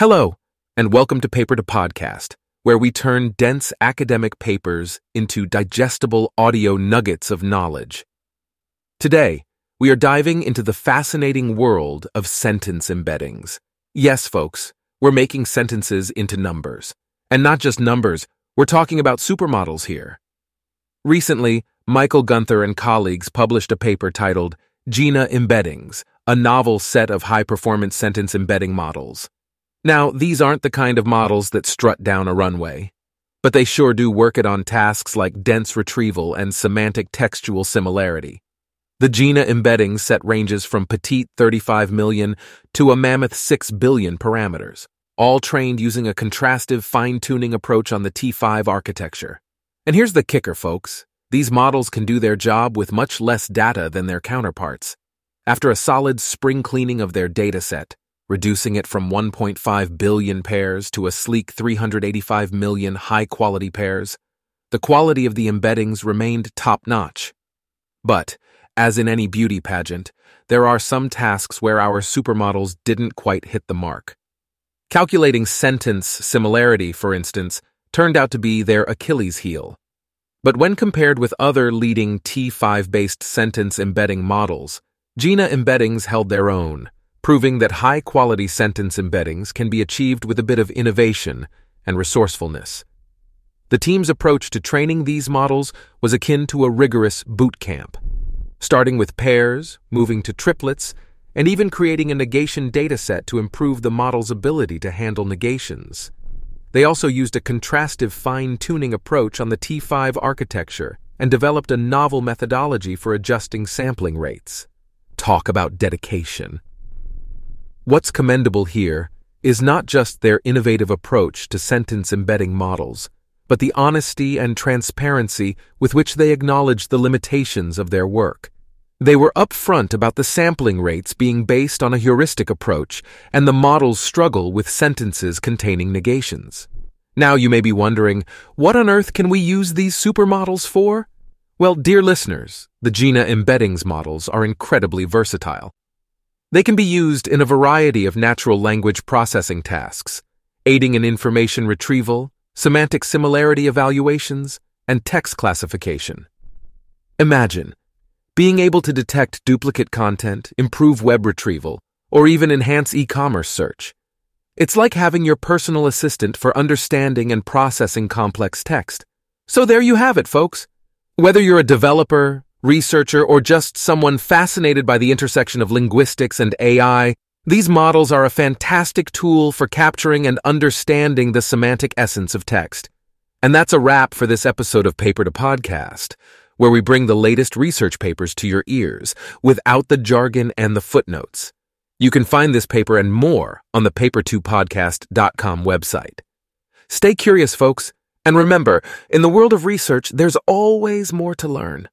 Hello, and welcome to Paper to Podcast, where we turn dense academic papers into digestible audio nuggets of knowledge. Today, we are diving into the fascinating world of sentence embeddings. Yes, folks, we're making sentences into numbers. And not just numbers, we're talking about supermodels here. Recently, Michael Günther and colleagues published a paper titled Jina Embeddings, a novel set of high performance sentence embedding models. Now, these aren't the kind of models that strut down a runway, but they sure do work it on tasks like dense retrieval and semantic textual similarity. The Jina embedding set ranges from petite 35 million to a mammoth 6 billion parameters, all trained using a contrastive fine tuning approach on the T5 architecture. And here's the kicker, folks these models can do their job with much less data than their counterparts. After a solid spring cleaning of their dataset, reducing it from 1.5 billion pairs to a sleek 385 million high quality pairs, the quality of the embeddings remained top notch. But, as in any beauty pageant, there are some tasks where our supermodels didn't quite hit the mark. Calculating sentence similarity, for instance, turned out to be their Achilles heel. But when compared with other leading T5 based sentence embedding models, Jina embeddings held their own, proving that high quality sentence embeddings can be achieved with a bit of innovation and resourcefulness. The team's approach to training these models was akin to a rigorous boot camp, starting with pairs, moving to triplets, and even creating a negation dataset to improve the model's ability to handle negations. They also used a contrastive fine tuning approach on the T5 architecture and developed a novel methodology for adjusting sampling rates. Talk about dedication. What's commendable here is not just their innovative approach to sentence embedding models, but the honesty and transparency with which they acknowledge the limitations of their work. They were upfront about the sampling rates being based on a heuristic approach and the model's struggle with sentences containing negations. Now you may be wondering, what on earth can we use these supermodels for? Well, dear listeners, the Jina embeddings models are incredibly versatile. They can be used in a variety of natural language processing tasks, aiding in information retrieval, semantic similarity evaluations, and text classification. Imagine being able to detect duplicate content, improve web retrieval, or even enhance e commerce search. It's like having your personal assistant for understanding and processing complex text. So there you have it, folks. Whether you're a developer, researcher, or just someone fascinated by the intersection of linguistics and AI, these models are a fantastic tool for capturing and understanding the semantic essence of text. And that's a wrap for this episode of Paper to Podcast where we bring the latest research papers to your ears without the jargon and the footnotes. You can find this paper and more on the paper2podcast.com website. Stay curious, folks, and remember, in the world of research, there's always more to learn.